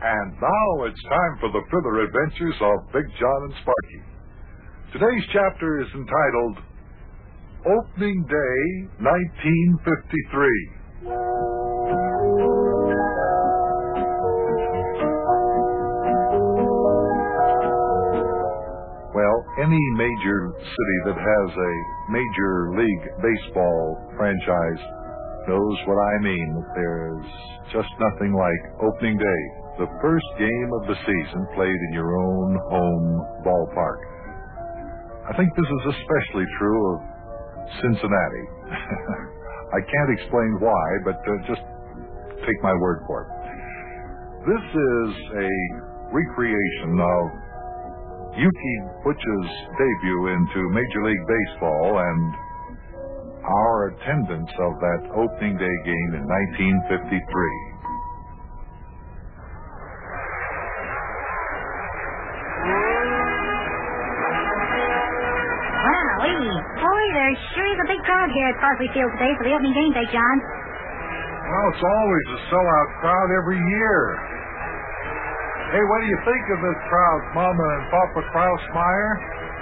And now it's time for the further adventures of Big John and Sparky. Today's chapter is entitled Opening Day 1953. Well, any major city that has a major league baseball franchise knows what I mean. There's just nothing like opening day, the first game of the season played in your own home ballpark. I think this is especially true of Cincinnati. I can't explain why, but uh, just take my word for it. This is a recreation of Yuki Butch's debut into Major League Baseball and our attendance of that opening day game in 1953. Boy, there sure is a big crowd here at Crosley Field today for the opening game day, John. Well, it's always a sellout crowd every year. Hey, what do you think of this crowd, Mama and Papa Krausmeyer?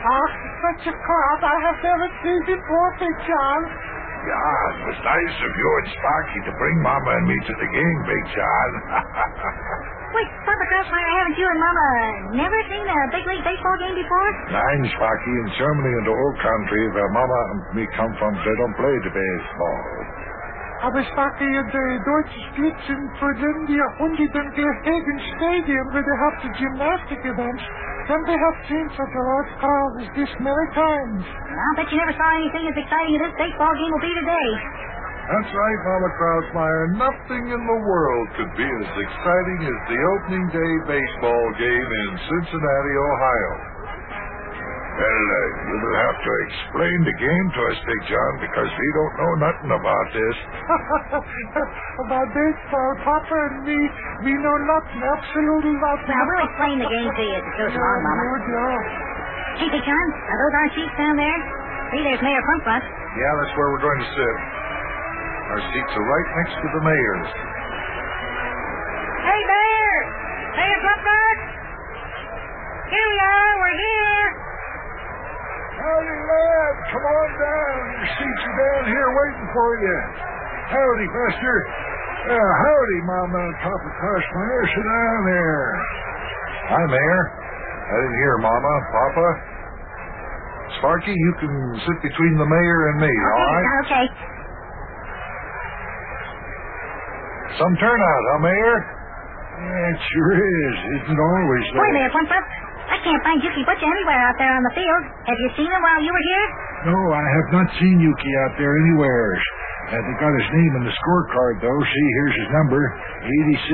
Ah, such a crowd I have never seen before, Big John. Yeah, it was nice of you and Sparky to bring Mama and me to the game, Big John. Wait, Papa Krausmeyer, haven't you and Mama never seen a big league baseball game before? Nein, Sparky, in Germany and the old country where Mama and me come from, they don't play the baseball. Aber Sparky in the Deutsche Splitzen for India only in Hagen Stadium where they have the gymnastic events. Then they have seen such ah, a large crowd as this many times. I'll bet you never saw anything as exciting as this baseball game will be today. That's right, Mama Krausmeyer. Nothing in the world could be as exciting as the opening day baseball game in Cincinnati, Ohio. Well, uh, you will have to explain the game to us, Big John, because we don't know nothing about this. About baseball, Papa and me, we know nothing, absolutely nothing. Well, we'll explain the game to you as it goes along, Mama. Good job. Hey, Big John, are those our seats down there? See, there's Mayor Crumpfront. Yeah, that's where we're going to sit. Our seats are right next to the mayor's. Hey, Mayor! Mayor Crumpfront! Here we are, we're here! Howdy, lad. Come on down. Your seats are down here waiting for you. Howdy, Buster. Uh, howdy, Mama and Papa Krausmeyer. Sit down there. Hi, Mayor. I didn't hear Mama, Papa. Sparky, you can sit between the mayor and me, all right? Okay. Some turnout, huh, Mayor? Yeah, it sure is. Isn't always Boy, like... Mayor Crumpfront, I can't find Yuki Butcher anywhere out there on the field. Have you seen him while you were here? No, I have not seen Yuki out there anywhere. Uh, they got his name in the scorecard, though. See, here's his number, 86.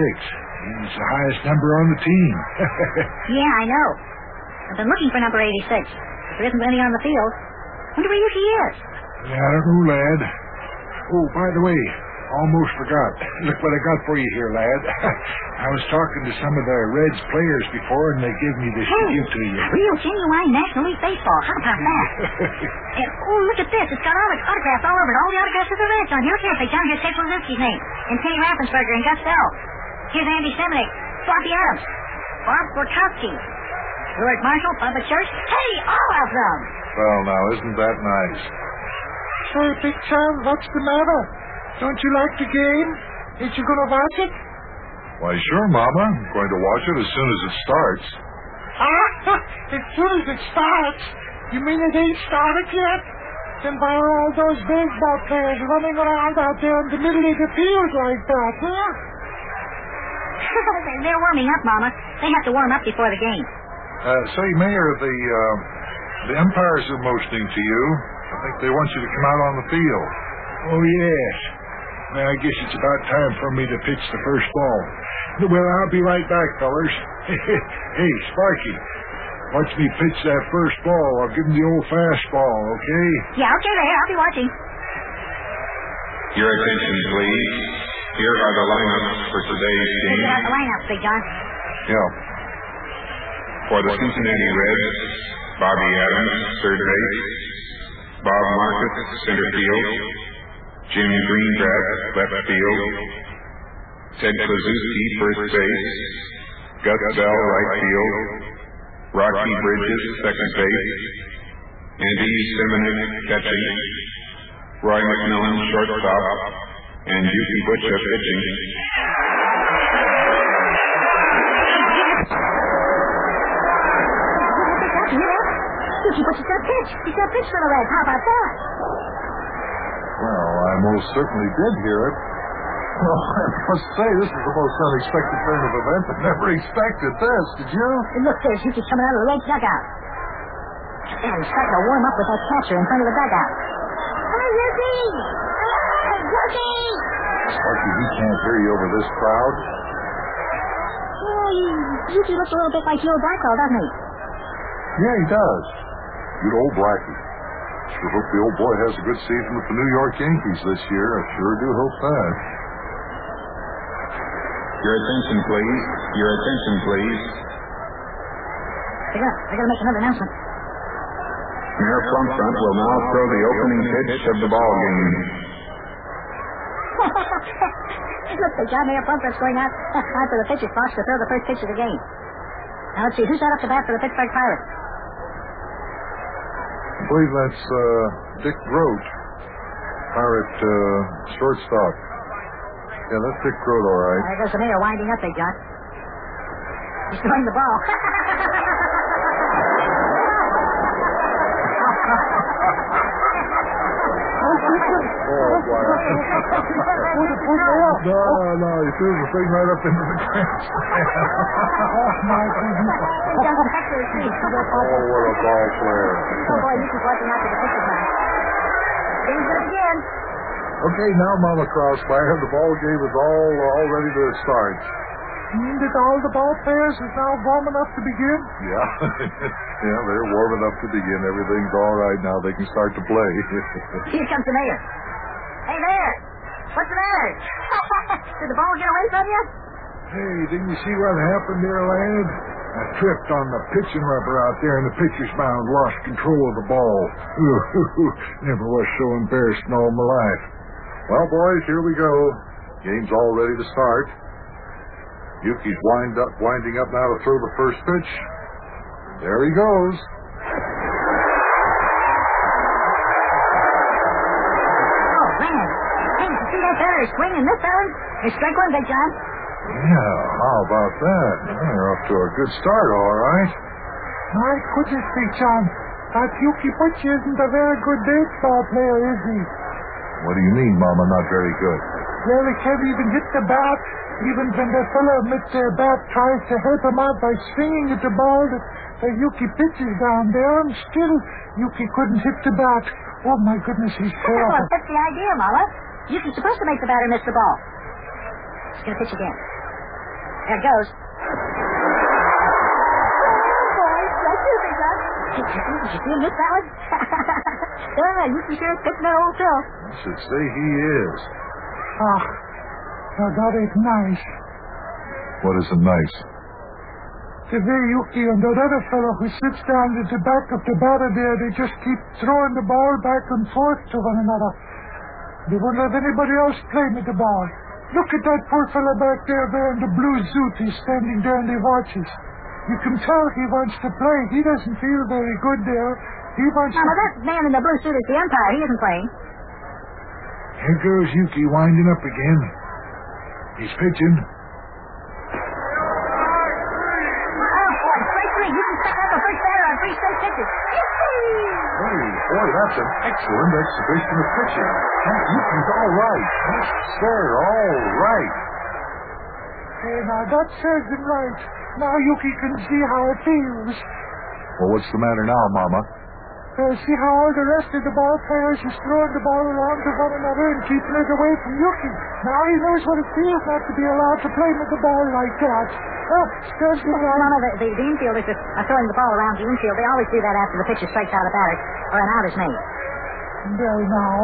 He's the highest number on the team. Yeah, I know. I've been looking for number 86. There isn't any on the field. Wonder where Yuki is. yeah, I don't know, lad. Oh, by the way, almost forgot. Look what I got for you here, lad. I was talking to some of the Reds players before, and they gave me this to Hey, give to you. real genuine National League baseball. How about that? And, oh, look at this. It's got all the autographs all over it. All the autographs of the Reds on here. Look here. They down here's Ted Kluszewski's name. And Kenny Raffensberger and Gus Bell. Here's Andy Seminick. Floppy Adams. Bob Borkowski. Stuart Marshall. Bubba Church. Hey, all of them. Well, now, isn't that nice? Say, Big John, what's the matter? Don't you like the game? Ain't you gonna watch it? Why, sure, Mama. I'm going to watch it as soon as it starts. Ah, as soon as it starts. You mean it ain't started yet? Then why are all those baseball players running around out there in the middle of the field like that, huh? They're warming up, Mama. They have to warm up before the game. Uh, say, Mayor, the, uh, the umpires are motioning to you. I think they want you to come out on the field. Oh, yes. Well, I guess it's about time for me to pitch the first ball. Well, I'll be right back, fellers. hey, Sparky, watch me pitch that first ball. I'll give him the old fastball, okay? Yeah, okay, there. I'll be watching. Your attention, please. Here are the lineups for today's Get game. out the lineup, Big John. Yeah. For the Cincinnati Reds, Bobby Adams, third base. Bob Marcus, center field. Jim Greengrass, left field. Ted Kluszewski, first base. Gus Bell, right field. Rocky Bridges, second base. Andy Seminick, catching. Roy McMillan, shortstop. And Yuki Butcher, pitching. Yuki Butcher's got pitch. He's got pitch for the Reds. How about that? Well, I most certainly did hear it. Well, I must say, this is the most unexpected turn of events. I never expected this, did you? And look, there's Yuki coming out of the Reds dugout. And he's starting to warm up with that catcher in front of the dugout. Hey, Yuki! Hey, Yuki! Sparky, he can't hear you over this crowd. Hey, Yuki looks a little bit like Joe Blackwell, doesn't he? Yeah, he does. Good old Blackie. Sure hope the old boy has a good season with the New York Yankees this year. I sure do hope that. Your attention, please. Your attention, please. I gotta, I gotta make another announcement. Mayor Plumfront will now throw the opening pitch of the ball game. Look, the John Mayer Plumfront's going out onto the pitcher's box to throw the first pitch of the game. Now let's see, who's out up to bat for the Pittsburgh Pirates? I believe that's uh, Dick Groat, pirate uh, shortstop. Yeah, that's Dick Groat, all right. There goes the mayor winding up, Big John. He's throwing the ball. Oh, boy. No, no, he threw the thing right up into the grandstand. John, back to the seat. oh, what a ball player. Oh, boy, you keep watching out for the pitcher's mound. Game's gonna begin. Okay, now, Mama Crossfire, the ball game is all all ready to start. And that all the ball players is now warm enough to begin? Yeah, yeah, they're warm enough to begin. Everything's all right now. They can start to play. Here comes the mayor. Hey, Mayor! What's the matter? Did the ball get away from you? Hey, didn't you see what happened there, lad? I tripped on the pitching rubber out there, and the pitcher's mound lost control of the ball. Never was so embarrassed in all my life. well, boys, here we go. Game's all ready to start. Yuki's wind up, winding up now to throw the first pitch. There he goes. See that batter swing and miss that one? It's strike John. Yeah, how about that? They're off to a good start, all right. My goodness, Big John. That Yuki Butcher isn't a very good baseball player, is he? What do you mean, Mama? Not very good. Well, he can't even hit the bat. Even when the fellow with the bat tries to help him out by swinging at the ball that, that Yuki pitches down there, and still Yuki couldn't hit the bat. Oh, my goodness, he's Well, terrible. that's the idea, Mama. Yuki's supposed to make the batter miss the ball. He's gonna pitch again. There it goes. Boy, strike two, Big Did you see, did you see him miss that one? yeah, Yuki sure is that old self. I should say he is. Ah, now that ain't nice. What isn't nice? The way Yuki and that other fellow who sits down at the back of the batter there, they just keep throwing the ball back and forth to one another. They won't let anybody else play with the ball. Look at that poor fellow back there wearing the blue suit. He's standing there and he watches. You can tell he wants to play. He doesn't feel very good there. He wants Mama, to... that man in the blue suit is the umpire. He isn't playing. Here goes Yuki winding up again. He's pitching. Oh, boy, strike three. Yuki stuck out the first batter on three straight pitches. Boy, that's an excellent exhibition of pitching. That Yuki's all right. Yes, sir, all right. Hey, now that serves him right. Now Yuki can see how it feels. Well, what's the matter now, Mama? Uh, see how all the rest of the ball players is throwing the ball around to one another and keeping it away from Yuki. Now he knows what it feels like to be allowed to play with the ball like that. Oh, serves him Well, right. Mama, the, the, the infielders are, are throwing the ball around the infield. They always do that after the pitcher strikes out a batter or an out is made. Well, now,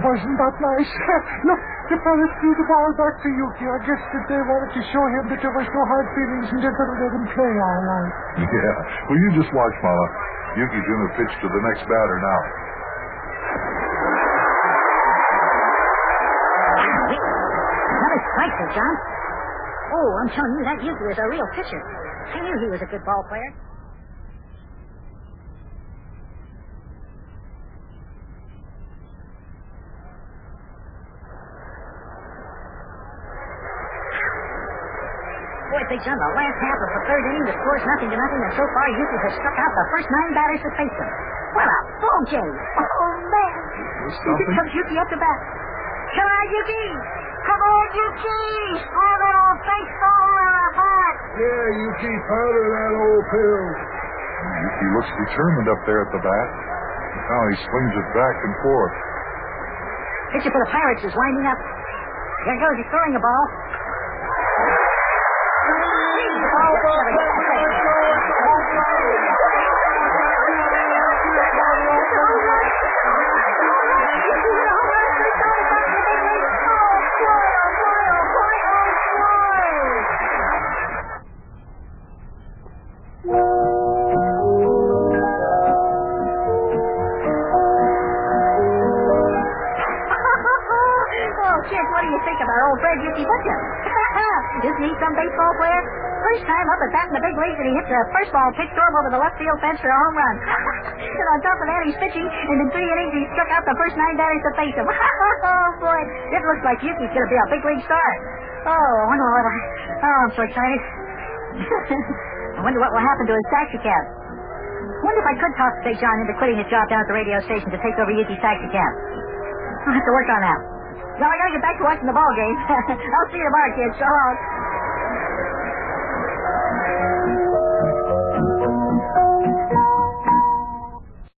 wasn't that nice? Look, the fellas threw the ball back to Yuki. I guess that they wanted to show him that there was no hard feelings and they're going to let him play all right. Yeah. Well, you just watch, Mama. Yuki's going to pitch to the next batter now. Another strike, Big John. Oh, I'm telling you, that Yuki was a real pitcher. I knew he was a good ball player. Big John, the last half of the third inning, the score's nothing to nothing, and so far Yuki has struck out the first nine batters that face him. What a ball game! Oh, man! Here comes Yuki up to bat. Come on, Yuki! Come on, Yuki! Score that old baseball on a bat! Yeah, you keep powder that old pill. Yuki looks determined up there at the bat. Now he swings it back and forth. Pitcher for the Pirates is winding up. There goes, he's throwing the ball. What do you think of our old friend Yuki Butcher? Isn't he some baseball player? First time up at bat in the big leagues, and he hits a first ball pitch over the left field fence for a home run. and on top of that, he's pitching, and in three innings, he struck out the first nine batters to face him. oh, boy, it looks like Yuki's going to be a big league star. Oh, I wonder what will... Oh, I'm so excited. I wonder what will happen to his taxi cab. I wonder if I could talk Big John into quitting his job down at the radio station to take over Yuki's taxi cab. I'll have to work on that. Well, I gotta get back to watching the ball game. I'll see you tomorrow, kids. So long.